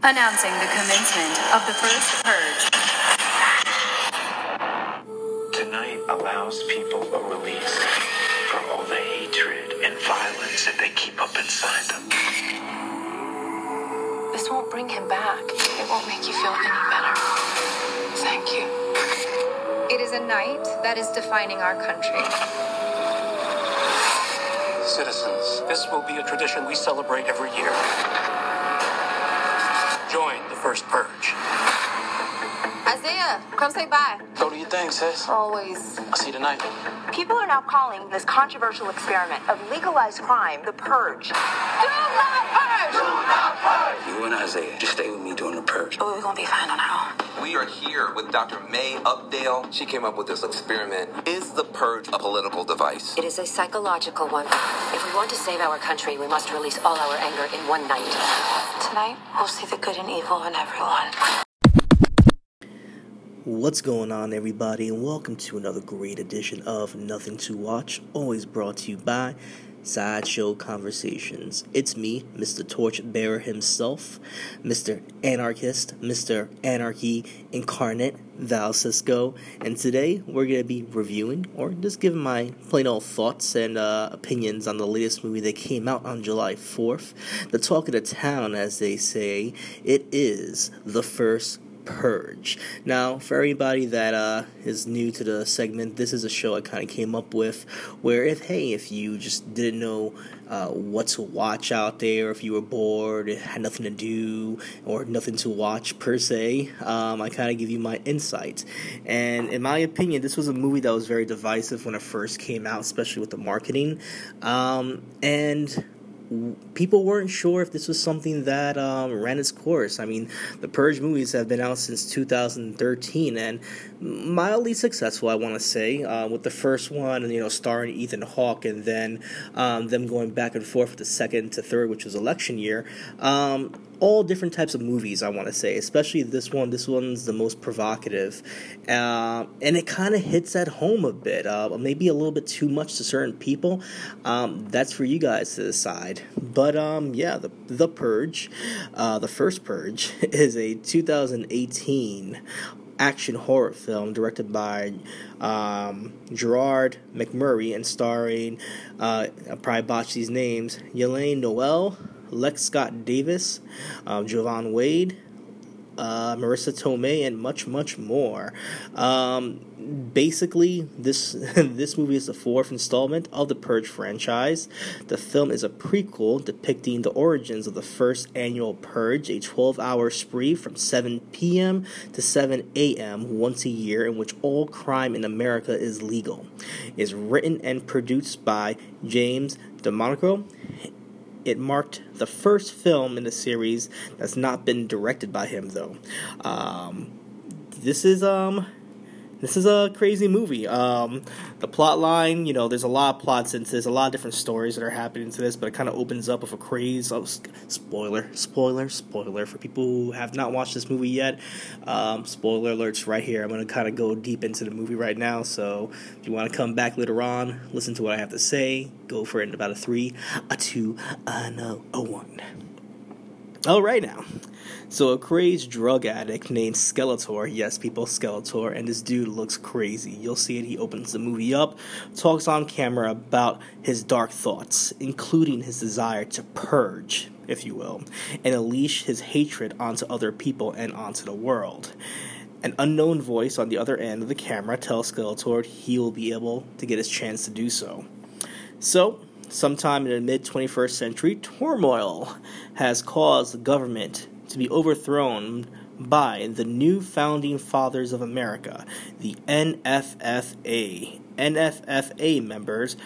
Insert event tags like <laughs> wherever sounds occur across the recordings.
Announcing the commencement of the first purge. Tonight allows people a release for all the hatred and violence that they keep up inside them. This won't bring him back. It won't make you feel any better. Thank you. It is a night that is defining our country. Citizens, this will be a tradition we celebrate every year. Join the first purge. Isaiah, come say bye. Go do your thing, sis. Always. I'll see you tonight. People are now calling this controversial experiment of legalized crime the purge. Do not purge! You and Isaiah, just stay with me during the purge. Oh, we're gonna be fine on our own. We are here with Dr. May Updale. She came up with this experiment. Is the purge a political device? It is a psychological one. If we want to save our country, we must release all our anger in one night. Tonight, we'll see the good and evil in everyone. What's going on, everybody, and welcome to another great edition of Nothing to Watch, always brought to you by Sideshow Conversations. It's me, Mr. Torchbearer himself, Mr. Anarchist, Mr. Anarchy Incarnate, Val Cisco, and today we're going to be reviewing or just giving my plain old thoughts and uh, opinions on the latest movie that came out on July 4th. The talk of the town, as they say, it is the first Purge. Now, for everybody that uh, is new to the segment, this is a show I kind of came up with where, if hey, if you just didn't know uh, what to watch out there, if you were bored, had nothing to do, or nothing to watch per se, um, I kind of give you my insight. And in my opinion, this was a movie that was very divisive when it first came out, especially with the marketing. Um, and people weren't sure if this was something that um, ran its course. I mean, the Purge movies have been out since 2013 and mildly successful, I want to say, uh, with the first one, you know, starring Ethan Hawke, and then um, them going back and forth with the second to third, which was election year. Um, all different types of movies, I want to say, especially this one. This one's the most provocative, uh, and it kind of hits at home a bit, uh, maybe a little bit too much to certain people. Um, that's for you guys to decide. But um, yeah, the the Purge, uh, the first Purge, <laughs> is a 2018 action horror film directed by um, Gerard McMurray and starring, uh, I probably botched these names, Yelaine Noel. Lex Scott Davis, um, Jovan Wade, uh, Marisa Tomei, and much, much more. Um, basically, this <laughs> this movie is the fourth installment of the Purge franchise. The film is a prequel depicting the origins of the first annual Purge, a 12-hour spree from 7 p.m. to 7 a.m. once a year, in which all crime in America is legal. It's written and produced by James DeMonaco it marked the first film in the series that's not been directed by him, though. Um, this is um, this is a crazy movie. Um, the plot line, you know, there's a lot of plots into this, a lot of different stories that are happening to this, but it kind of opens up with a craze. Oh, spoiler, spoiler, spoiler for people who have not watched this movie yet. Um, spoiler alerts right here. I'm going to kind of go deep into the movie right now. So if you want to come back later on, listen to what I have to say, go for it in about a three, a two, a no, a one. All right now. So a crazed drug addict named Skeletor, yes, people, Skeletor, and this dude looks crazy. You'll see it. He opens the movie up, talks on camera about his dark thoughts, including his desire to purge, if you will, and unleash his hatred onto other people and onto the world. An unknown voice on the other end of the camera tells Skeletor he will be able to get his chance to do so. So, sometime in the mid 21st century, turmoil has caused the government to be overthrown by the new founding fathers of America, the NFFA. NFFA members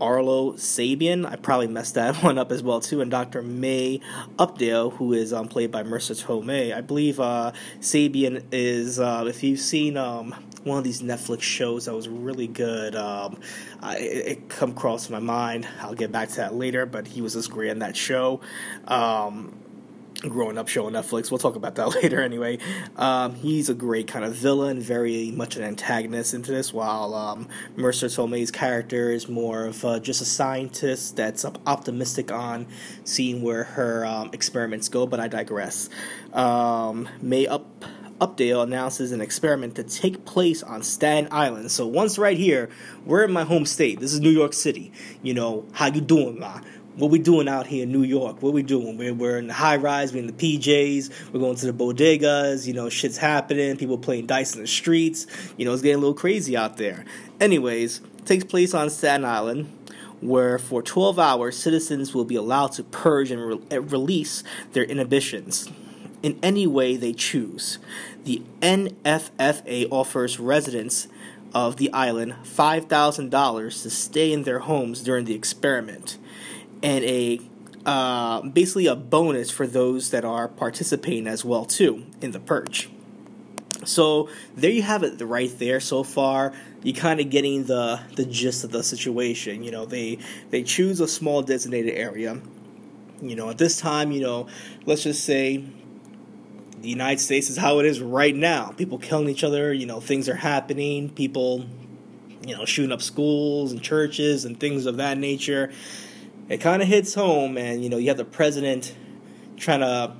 Arlo Sabian. I probably messed that <laughs> one up as well too, and Dr. May Updale, who is um, played by Marisa Tomei. I believe uh, Sabian is. Uh, if you've seen um, one of these Netflix shows that was really good, um, I, it, it come across my mind. I'll get back to that later, but he was just great in that show. Um, growing up show on Netflix. We'll talk about that <laughs> later anyway. Um, he's a great kind of villain, very much an antagonist into this, while um, Marisa Tomei's character is more of uh, just a scientist that's optimistic on seeing where her um, experiments go, but I digress. Um, May Up. Updale announces an experiment to take place on Staten Island. So once right here, we're in my home state. This is New York City. You know, how you doing, ma? What we doing out here in New York? What we doing? We're, we're in the high rise, we're in the PJs, we're going to the bodegas, you know, shit's happening, people playing dice in the streets, you know, it's getting a little crazy out there. Anyways, takes place on Staten Island, where for 12 hours, citizens will be allowed to purge and re- release their inhibitions in any way they choose. The NFFA offers residents of the island $5,000 to stay in their homes during the experiment and a uh, basically a bonus for those that are participating as well too in the purge. So there you have it right there so far. You're kind of getting the the gist of the situation. You know, they they choose a small designated area. You know, at this time, you know, let's just say the United States is how it is right now. People killing each other, you know, things are happening, people you know, shooting up schools and churches and things of that nature it kind of hits home, and you know you have the president trying to,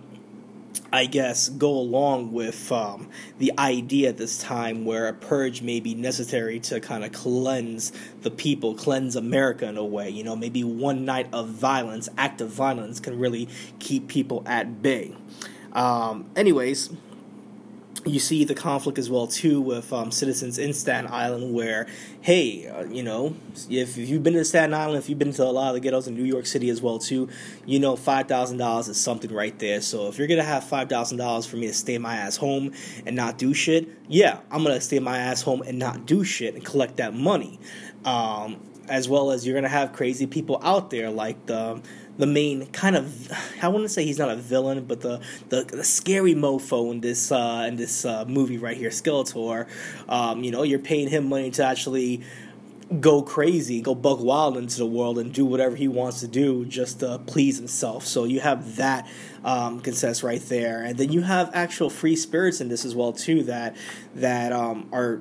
I guess, go along with um, the idea at this time where a purge may be necessary to kind of cleanse the people, cleanse America in a way. You know, maybe one night of violence, active violence, can really keep people at bay. Um, anyways, you see the conflict as well too with um, citizens in Staten Island, where hey, uh, you know, if, if, you've been to Staten Island, if you've been to a lot of the ghettos in New York City as well too, you know, five thousand dollars is something right there. So if you're gonna have five thousand dollars for me to stay my ass home and not do shit, yeah, I'm gonna stay my ass home and not do shit and collect that money. Um, as well as you're gonna have crazy people out there like the the main kind of I wouldn't say he's not a villain, but the the, the scary mofo in this uh, in this uh, movie right here, Skeletor. Um, you know, you're paying him money to actually go crazy, go buck wild into the world and do whatever he wants to do just to please himself. So you have that um, consensus right there, and then you have actual free spirits in this as well too that that um, are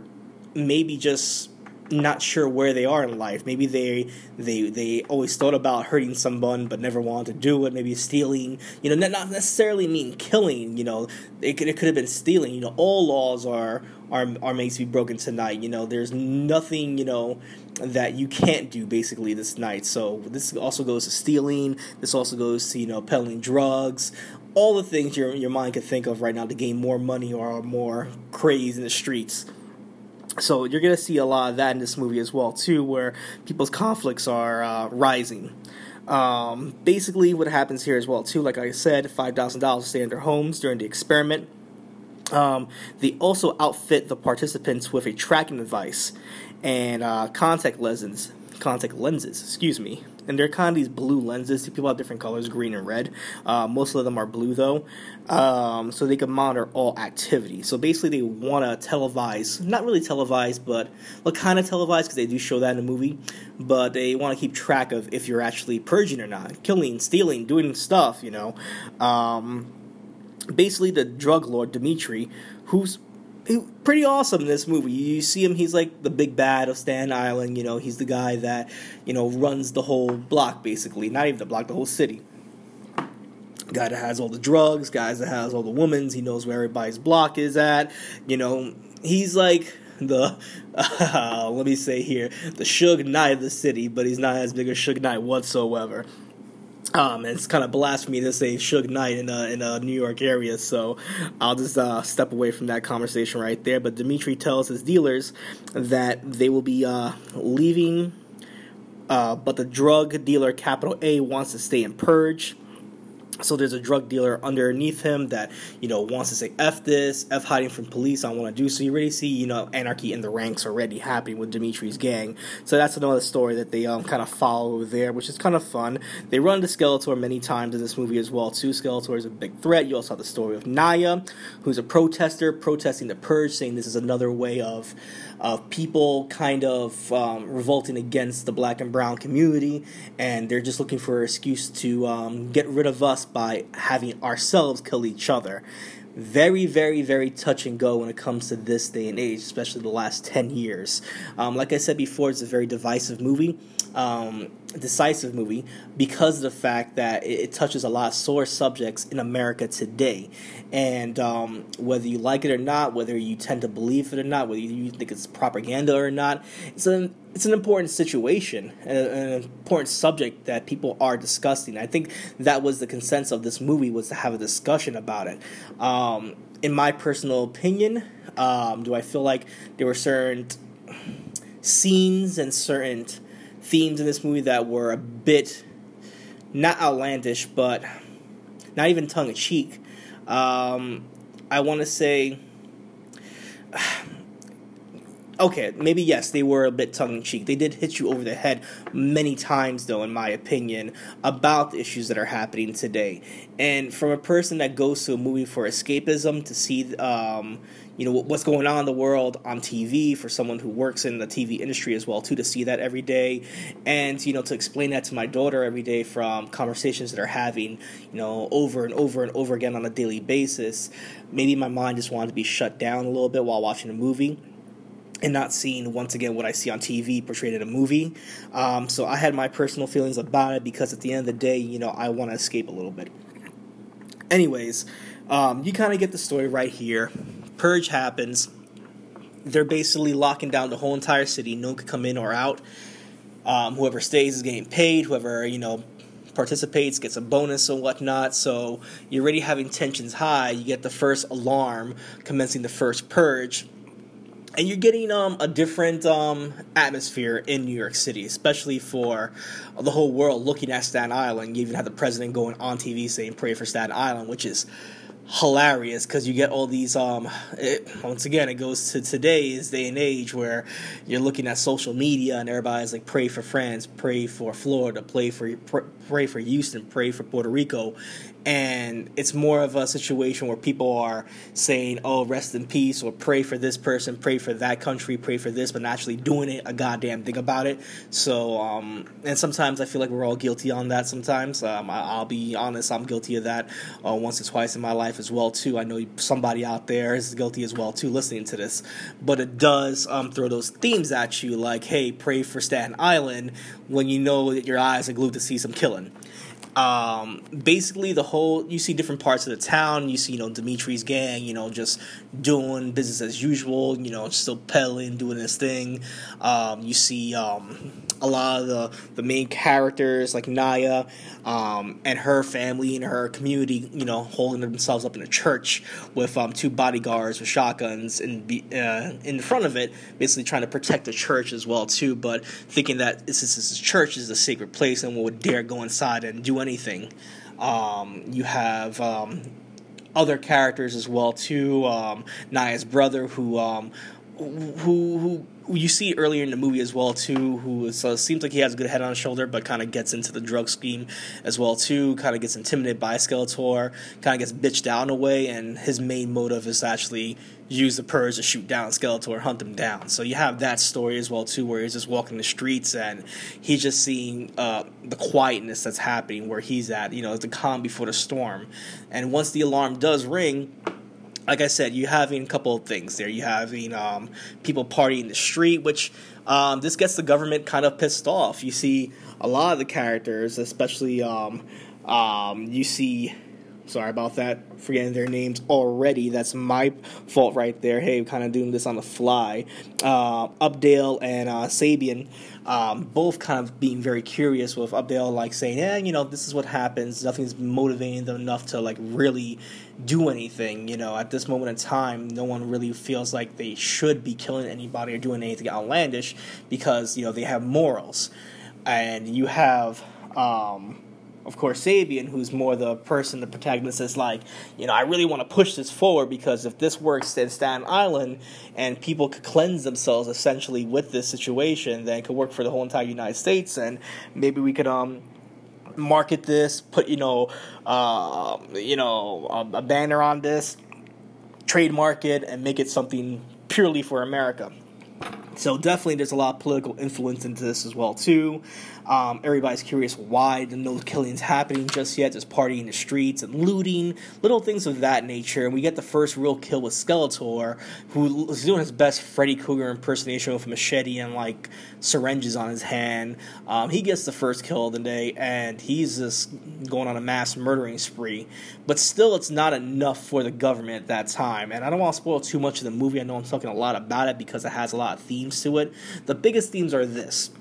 maybe just not sure where they are in life. Maybe they they they always thought about hurting someone but never wanted to do it. Maybe stealing, you know, not necessarily mean killing. You know, it could it could have been stealing. You know, all laws are are are made to be broken tonight. You know, there's nothing you know that you can't do basically this night. So this also goes to stealing. This also goes to you know peddling drugs. All the things your your mind could think of right now to gain more money or more craze in the streets so you're gonna see a lot of that in this movie as well too, where people's conflicts are uh, rising. Um, basically, what happens here as well too, like I said, five thousand dollars to stay in their homes during the experiment. Um, they also outfit the participants with a tracking device and uh, contact lenses. Contact lenses, excuse me, and they're kind of these blue lenses. People have different colors, green and red. Uh, most of them are blue though, um, so they can monitor all activity. So basically, they want to televise, not really televise, but well, kind of televise because they do show that in the movie. But they want to keep track of if you're actually purging or not, killing, stealing, doing stuff. You know, um, basically the drug lord Dimitri, who's pretty awesome in this movie. You see him; he's like the big bad of Staten Island. You know, he's the guy that you know runs the whole block, basically. Not even the block, the whole city. Guy that has all the drugs, guys that has all the women's. He knows where everybody's block is at. You know, he's like the uh, <laughs> let me say here the Suge Knight of the city, but he's not as big a Suge Knight whatsoever. Um, it's kind of blasphemy to say Suge Knight in a, in a New York area, so I'll just uh, step away from that conversation right there. But Dimitri tells his dealers that they will be uh, leaving, uh, but the drug dealer Capital A wants to stay in Purge. So there's a drug dealer underneath him that you know wants to say f this, f hiding from police. I want to do so. You already see you know anarchy in the ranks already happening with Dimitri's gang. So that's another story that they um, kind of follow there, which is kind of fun. They run to Skeletor many times in this movie as well too. Skeletor is a big threat. You also have the story of Naya, who's a protester protesting the purge, saying this is another way of of people kind of um, revolting against the black and brown community, and they're just looking for an excuse to um, get rid of us by having ourselves kill each other. Very, very, very touch and go when it comes to this day and age, especially the last 10 years. Um, like I said before, it's a very divisive movie um, decisive movie because of the fact that it, it, touches a lot of sore subjects in America today. And um, whether you like it or not, whether you tend to believe it or not, whether you think it's propaganda or not, it's an it's an important situation, an, an important subject that people are discussing. I think that was the consensus of this movie was to have a discussion about it. Um, in my personal opinion, um, do I feel like there were certain scenes and certain themes in this movie that were a bit not outlandish, but not even tongue in cheek. Um, I want to say, okay, maybe yes, they were a bit tongue in cheek. They did hit you over the head many times, though, in my opinion, about the issues that are happening today. And from a person that goes to a movie for escapism to see, um, you know what's going on in the world on TV for someone who works in the TV industry as well too to see that every day and you know to explain that to my daughter every day from conversations that are having you know over and over and over again on a daily basis maybe my mind just wanted to be shut down a little bit while watching a movie and not seeing once again what I see on TV portrayed in a movie. Um, so I had my personal feelings about it because at the end of the day, you know, I want to escape a little bit. Anyways, um, you kind of get the story right here. Purge happens. They're basically locking down the whole entire city. No one can come in or out. Um, whoever stays is getting paid. Whoever you know participates gets a bonus and whatnot. So you're already having tensions high. You get the first alarm commencing the first purge, and you're getting um, a different um, atmosphere in New York City, especially for the whole world looking at Staten Island. You even had the president going on TV saying "Pray for Staten Island," which is hilarious because you get all these um it, once again it goes to today's day and age where you're looking at social media and everybody's like pray for France pray for Florida pray for pray for Houston pray for Puerto Rico. And it's more of a situation where people are saying oh rest in peace or pray for this person pray for that country pray for this but not actually doing it a goddamn thing about it. So um and sometimes I feel like we're all guilty on that sometimes. Um I, will be honest I'm guilty of that uh, once or twice in my life life as well too. I know somebody out there is guilty as well too, listening to this. But it does um, throw those themes at you, like, "Hey, pray for Staten Island," when you know that your eyes are glued to see some killing. Um, basically, the whole you see different parts of the town. You see, you know, Dimitri's gang, you know, just doing business as usual. You know, still peddling, doing this thing. Um, you see um, a lot of the the main characters like Naya um, and her family and her community, you know, holding themselves up in a church with um, two bodyguards with shotguns and uh, in front of it, basically trying to protect the church as well too. But thinking that this is church is a sacred place and one would dare go inside and do anything. Um, you have um, other characters as well too. Um, Naya's brother, who um, who who you see earlier in the movie as well too, who is, uh, seems like he has a good head on his shoulder, but kind of gets into the drug scheme as well too. Kind of gets intimidated by Skeletor, kind of gets bitched out in a way, and his main motive is actually use the purge to shoot down Skeletor, hunt him down. So you have that story as well too, where he's just walking the streets and he's just seeing uh, the quietness that's happening where he's at. You know, the calm before the storm, and once the alarm does ring like I said, you having a couple of things there. You having um, people partying in the street, which um, this gets the government kind of pissed off. You see a lot of the characters, especially um, um you see. Sorry about that. Forgetting their names already. That's my fault right there. Hey, kind of doing this on the fly. Uh, Updale and uh, Sabian um, both kind of being very curious with Updale, like saying, "Yeah, you know, this is what happens. Nothing's motivating them enough to like really do anything. You know, at this moment in time, no one really feels like they should be killing anybody or doing anything outlandish because you know they have morals, and you have." Um, of course, Sabian, who's more the person, the protagonist, is like, you know, I really want to push this forward because if this works in Staten Island and people could cleanse themselves essentially with this situation, then it could work for the whole entire United States, and maybe we could um market this, put you know, uh, you know, a, a banner on this, trademark it, and make it something purely for America. So definitely, there's a lot of political influence into this as well too. Um, everybody's curious why the no killing's happening just yet. There's partying in the streets and looting, little things of that nature. And we get the first real kill with Skeletor, who is doing his best Freddy Krueger impersonation with a machete and like syringes on his hand. Um, he gets the first kill of the day, and he's just going on a mass murdering spree. But still, it's not enough for the government at that time. And I don't want to spoil too much of the movie. I know I'm talking a lot about it because it has a lot of themes to it. The biggest themes are this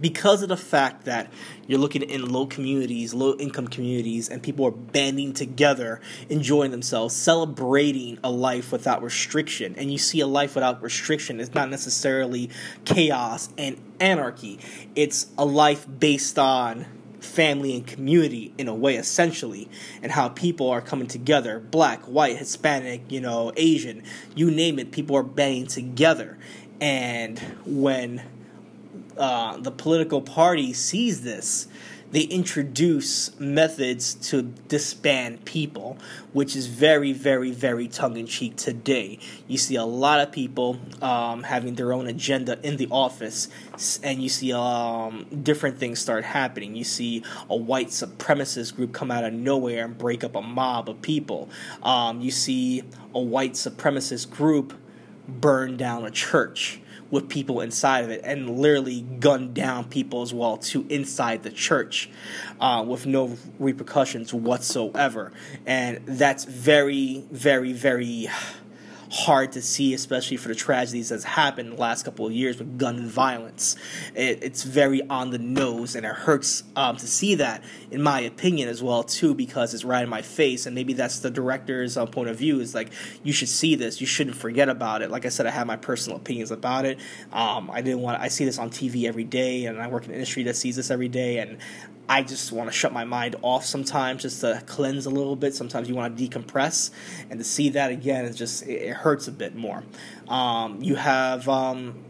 because of the fact that you're looking in low communities, low income communities, and people are banding together, enjoying themselves, celebrating a life without restriction. And you see a life without restriction is not necessarily chaos and anarchy, it's a life based on family and community in a way essentially and how people are coming together black white hispanic you know asian you name it people are banding together. And when uh, the political party sees this, they introduce methods to disband people, which is very, very, very tongue in cheek today. You see a lot of people um, having their own agenda in the office, and you see um, different things start happening. You see a white supremacist group come out of nowhere and break up a mob of people. Um, you see a white supremacist group burn down a church with people inside of it and literally gun down people as well to inside the church uh, with no repercussions whatsoever. And that's very, very, very hard to see, especially for the tragedies that's happened in the last couple of years with gun violence. It, it's very on the nose, and it hurts um, to see that, in my opinion, as well too, because it's right in my face. And maybe that's the director's uh, point of view. Is like you should see this, you shouldn't forget about it. Like I said, I have my personal opinions about it. Um, I didn't want. I see this on TV every day, and I work in an industry that sees this every day, and I just want to shut my mind off sometimes just to cleanse a little bit. Sometimes you want to decompress, and to see that again, it just it hurts a bit more. Um, you have. Um,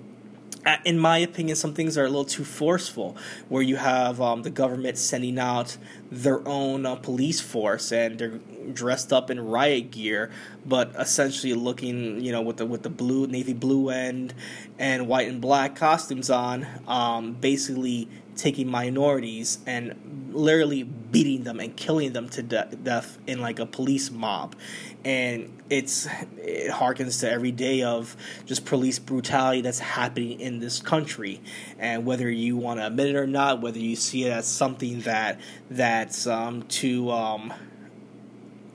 in my opinion, some things are a little too forceful, where you have um, the government sending out their own uh, police force and they're dressed up in riot gear, but essentially looking, you know, with the with the blue navy blue end and white and black costumes on, um, basically taking minorities and literally beating them and killing them to de- death in like a police mob and it's it harkens to every day of just police brutality that's happening in this country and whether you want to admit it or not whether you see it as something that that's um, to um,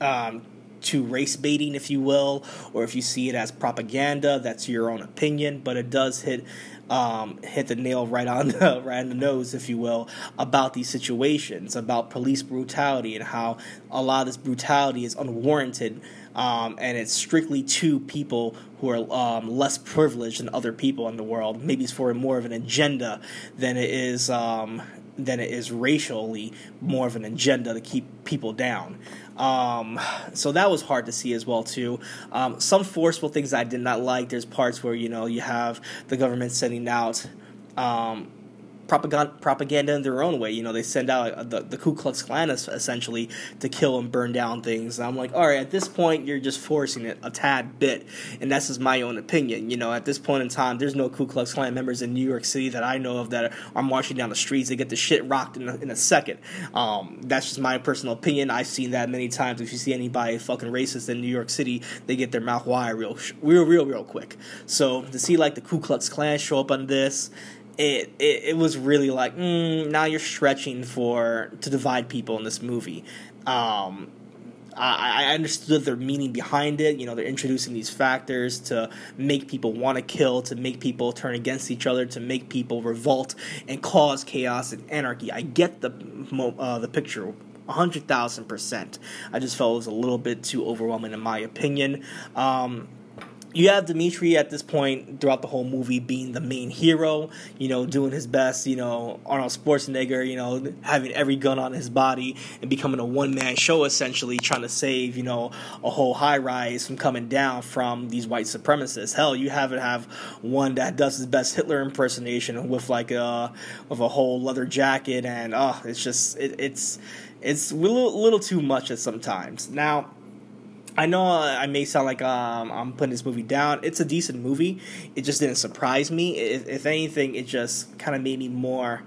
um, to race baiting, if you will, or if you see it as propaganda, that's your own opinion. But it does hit um, hit the nail right on the <laughs> right on the nose, if you will, about these situations, about police brutality and how a lot of this brutality is unwarranted, um, and it's strictly to people who are um, less privileged than other people in the world. Maybe it's for more of an agenda than it is um, than it is racially more of an agenda to keep people down. Um, so that was hard to see as well too. Um, some forceful things I did not like. There's parts where you know you have the government sending out um, propaganda, propaganda in their own way. You know, they send out uh, the, the Ku Klux Klan essentially to kill and burn down things. And I'm like, all right, at this point, you're just forcing it a tad bit. And that's just my own opinion. You know, at this point in time, there's no Ku Klux Klan members in New York City that I know of that are marching down the streets. They get the shit rocked in a, in a second. Um, that's just my personal opinion. I've seen that many times. If you see anybody fucking racist in New York City, they get their mouth wired real, real, real, real quick. So to see like the Ku Klux Klan show up on this, it, it, it was really like mm, now you're stretching for to divide people in this movie. Um, I, I understood their meaning behind it. You know, they're introducing these factors to make people want to kill, to make people turn against each other, to make people revolt and cause chaos and anarchy. I get the uh, the picture hundred thousand percent. I just felt it was a little bit too overwhelming in my opinion. Um, you have Dimitri at this point throughout the whole movie being the main hero, you know, doing his best, you know, Arnold Schwarzenegger, you know, having every gun on his body and becoming a one man show essentially, trying to save, you know, a whole high rise from coming down from these white supremacists. Hell, you have it have one that does his best Hitler impersonation with like a with a whole leather jacket and oh, it's just it, it's it's a little, little too much at sometimes. Now I know I may sound like um, I'm putting this movie down. It's a decent movie. It just didn't surprise me. If, if anything, it just kind of made me more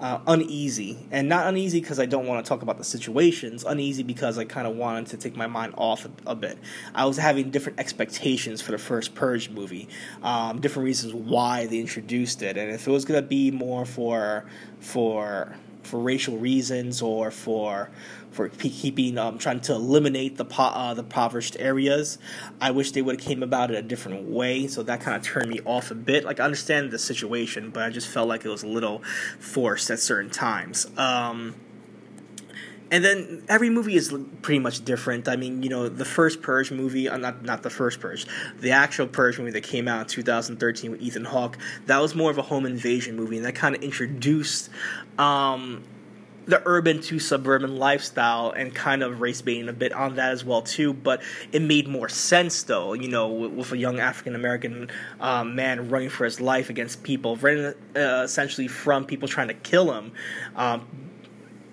uh, uneasy. And not uneasy because I don't want to talk about the situations, uneasy because I kind of wanted to take my mind off a, a, bit. I was having different expectations for the first Purge movie, um, different reasons why they introduced it. And if it was going to be more for, for, for racial reasons or for for keeping um, trying to eliminate the po- uh, the impoverished areas. I wish they would have came about it a different way, so that kind of turned me off a bit. Like I understand the situation, but I just felt like it was a little forced at certain times. Um, and then every movie is pretty much different. I mean, you know, the first Purge movie, uh, not not the first Purge, the actual Purge movie that came out in 2013 with Ethan Hawke, that was more of a home invasion movie, and that kind of introduced um, the urban to suburban lifestyle and kind of race baiting a bit on that as well too. But it made more sense though you know with, with a young african american um, man running for his life against people running uh, essentially from people trying to kill him. Um,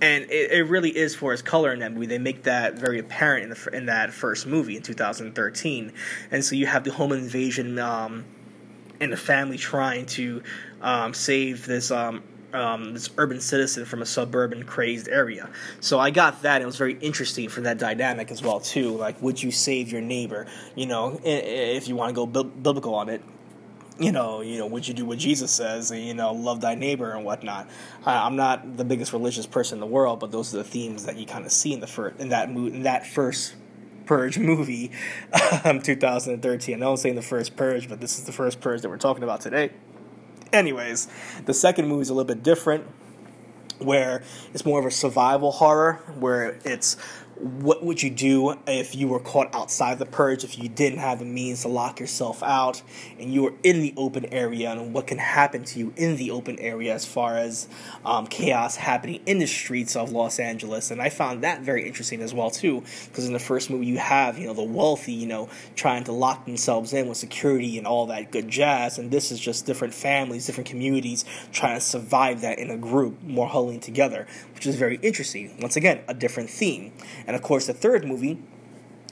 and it, it, really is for his color in that movie. They make that very apparent in the in that first movie in 2013, and so you have the home invasion um, and the family trying to um, save this um, um, this urban citizen from a suburban crazed area. So I got that. It was very interesting for that dynamic as well too. Like, would you save your neighbor? You know, if you want to go biblical on it. You know, you know, would you do what Jesus says? And, you know, love thy neighbor and whatnot. I'm not the biggest religious person in the world, but those are the themes that you kind of see in the first, in that mo- in that first Purge movie, <laughs> um, 2013. I know I'm saying the first Purge, but this is the first Purge that we're talking about today. Anyways, the second movie is a little bit different, where it's more of a survival horror, where it's what would you do if you were caught outside the purge, if you didn't have the means to lock yourself out and you were in the open area, and what can happen to you in the open area as far as um, chaos happening in the streets of Los Angeles? And I found that very interesting as well, too, because in the first movie, you have, you know, the wealthy, you know, trying to lock themselves in with security and all that good jazz, and this is just different families, different communities trying to survive that in a group, more huddling together, which is very interesting. Once again, a different theme. And of course, the third movie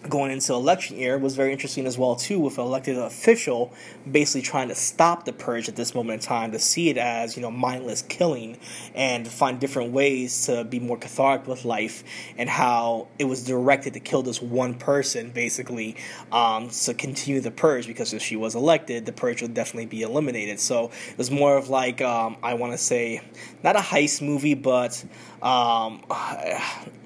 going into election year was very interesting as well too with an elected official basically trying to stop the purge at this moment in time to see it as you know mindless killing and find different ways to be more cathartic with life and how it was directed to kill this one person basically um, to continue the purge because if she was elected the purge would definitely be eliminated. So it was more of like um, I want to say not a heist movie but um, <sighs>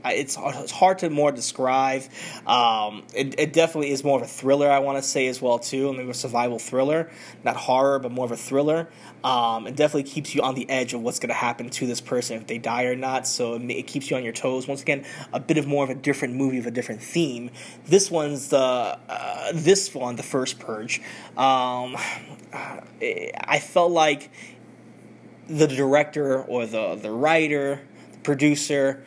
it's, it's hard to more describe. Um, it, it definitely is more of a thriller, I want to say as well too, I maybe a survival thriller, not horror, but more of a thriller. Um, it definitely keeps you on the edge of what's going to happen to this person if they die or not. So it, it, keeps you on your toes. Once again, a bit of more of a different movie of a different theme. This one's the uh, this one, the first Purge. Um, <sighs> I felt like the director or the the writer producer,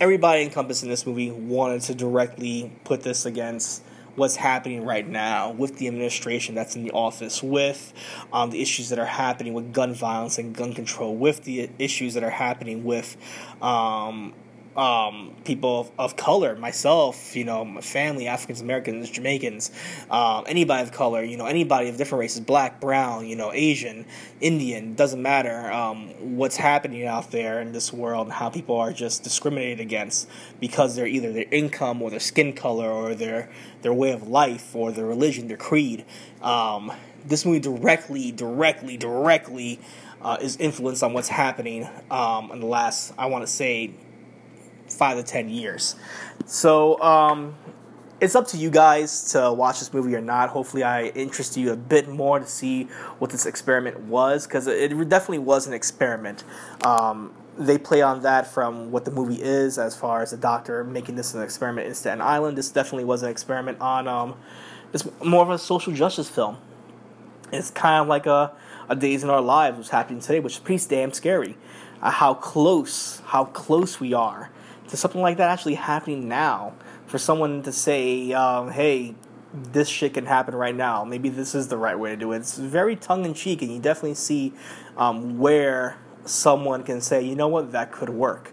everybody encompassed in this movie wanted to directly put this against what's happening right now with the administration that's in the office, with um, the issues that are happening with gun violence and gun control, with the issues that are happening with um, um, people of, color, myself, you know, my family, Africans Americans, Jamaicans, um, anybody of color, you know, anybody of different races, black, brown, you know, Asian, Indian, doesn't matter um, what's happening out there in this world and how people are just discriminated against because they're either their income or their skin color or their their way of life or their religion, their creed. Um, this movie directly, directly, directly. Uh, is influenced on what's happening um, in the last, I want to say, five to ten years. So um, it's up to you guys to watch this movie or not. Hopefully, I interest you a bit more to see what this experiment was because it definitely was an experiment. Um, they play on that from what the movie is as far as the doctor making this an experiment in Staten Island. This definitely was an experiment on. Um, it's more of a social justice film. It's kind of like a, a Days in Our Lives, what's happening today, which is pretty damn scary. Uh, how close, how close we are to something like that actually happening now. For someone to say, um, hey, this shit can happen right now. Maybe this is the right way to do it. It's very tongue in cheek, and you definitely see um, where someone can say, you know what, that could work.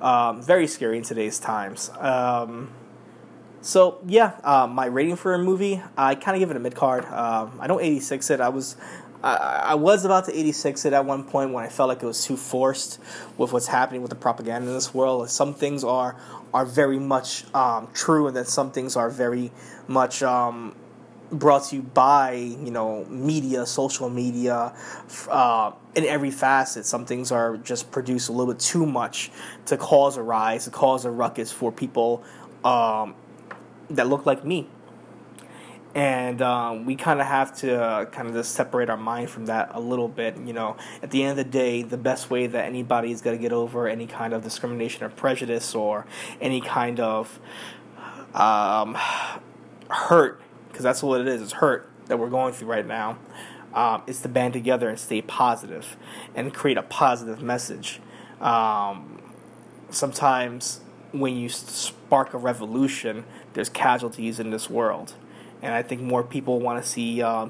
Um, very scary in today's times. Um, So yeah, uh, my rating for a movie, I kind of give it a mid card. Um, I don't 86 it. I was I, I was about to 86 it at one point when I felt like it was too forced with what's happening with the propaganda in this world. Some things are are very much um, true, and then some things are very much um, brought to you by you know media, social media, uh, in every facet. Some things are just produced a little bit too much to cause a rise, to cause a ruckus for people um, that look like me. And um, we kind of have to uh, kind of just separate our mind from that a little bit. You know, at the end of the day, the best way that anybody is going to get over any kind of discrimination or prejudice or any kind of um, hurt, because that's what it is, it's hurt that we're going through right now, um, is to band together and stay positive and create a positive message. Um, sometimes when you spark a revolution, there's casualties in this world, and I think more people want to see uh,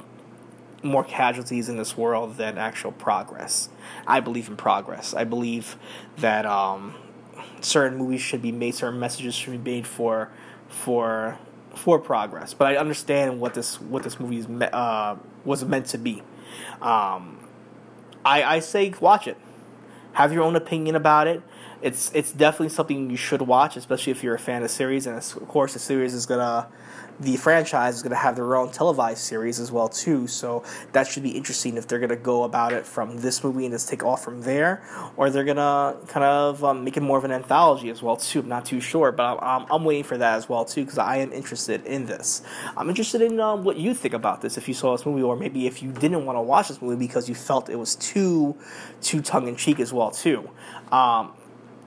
more casualties in this world than actual progress. I believe in progress. I believe that um, certain movies should be made, certain messages should be made for for for progress. But I understand what this what this movie is me- uh, was meant to be. Um, I I say watch it. Have your own opinion about it it's it's definitely something you should watch, especially if you're a fan of the series. And of course, the series is gonna, the franchise is gonna have their own televised series as well too. So that should be interesting if they're gonna go about it from this movie and just take off from there, or they're gonna kind of um, make it more of an anthology as well too. I'm not too sure, but I'm, I'm waiting for that as well too because I am interested in this. I'm interested in um, what you think about this if you saw this movie, or maybe if you didn't want to watch this movie because you felt it was too too tongue in cheek as well too. Um,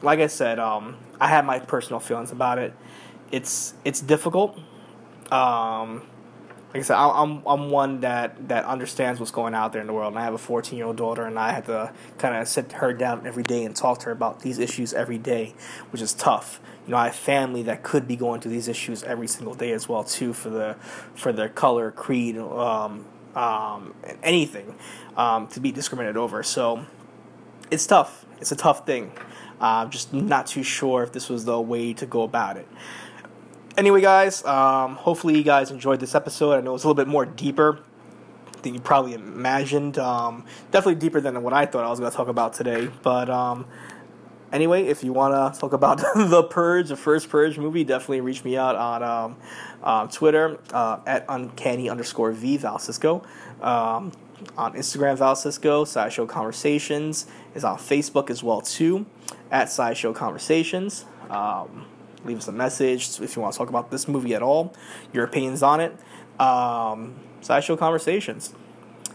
like I said, um, I have my personal feelings about it. It's it's difficult. Um, like I said, I'm I'm one that that understands what's going out there in the world. And I have a 14 year old daughter, and I have to kind of sit her down every day and talk to her about these issues every day, which is tough. You know, I have family that could be going through these issues every single day as well too for the for their color, creed, um, um, anything um, to be discriminated over. So it's tough. It's a tough thing. I'm uh, just not too sure if this was the way to go about it. Anyway, guys, um, hopefully you guys enjoyed this episode. I know it's a little bit more deeper than you probably imagined. Um, definitely deeper than what I thought I was going to talk about today. But um, anyway, if you want to talk about <laughs> the Purge, the first Purge movie, definitely reach me out on um, uh, Twitter uh, at uncanny underscore v Val Cisco. Um, on Instagram, Val Cisco. Sideshow Conversations is on Facebook as well too at Sideshow Conversations. Um, leave us a message if you want to talk about this movie at all, your opinions on it. Um, Sideshow Conversations.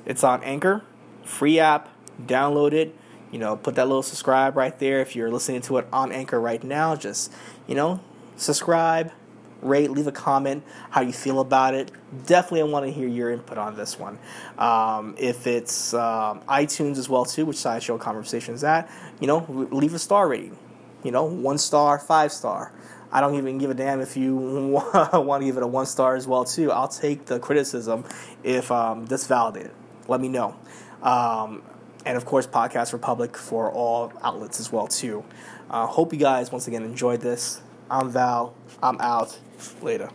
It's on Anchor, free app. Download it. You know, put that little subscribe right there. If you're listening to it on Anchor right now, just you know, subscribe, rate, leave a comment how you feel about it. Definitely, I want to hear your input on this one. Um, if it's um, iTunes as well too, which Sideshow Conversation is at, you know, leave a star rating. You know, one star, five star. I don't even give a damn if you <laughs> want to give it a one star as well too. I'll take the criticism if um, validated. Let me know. Um, and of course, Podcast Republic for all outlets as well too. Uh, hope you guys once again enjoyed this. I'm Val. I'm out. Later.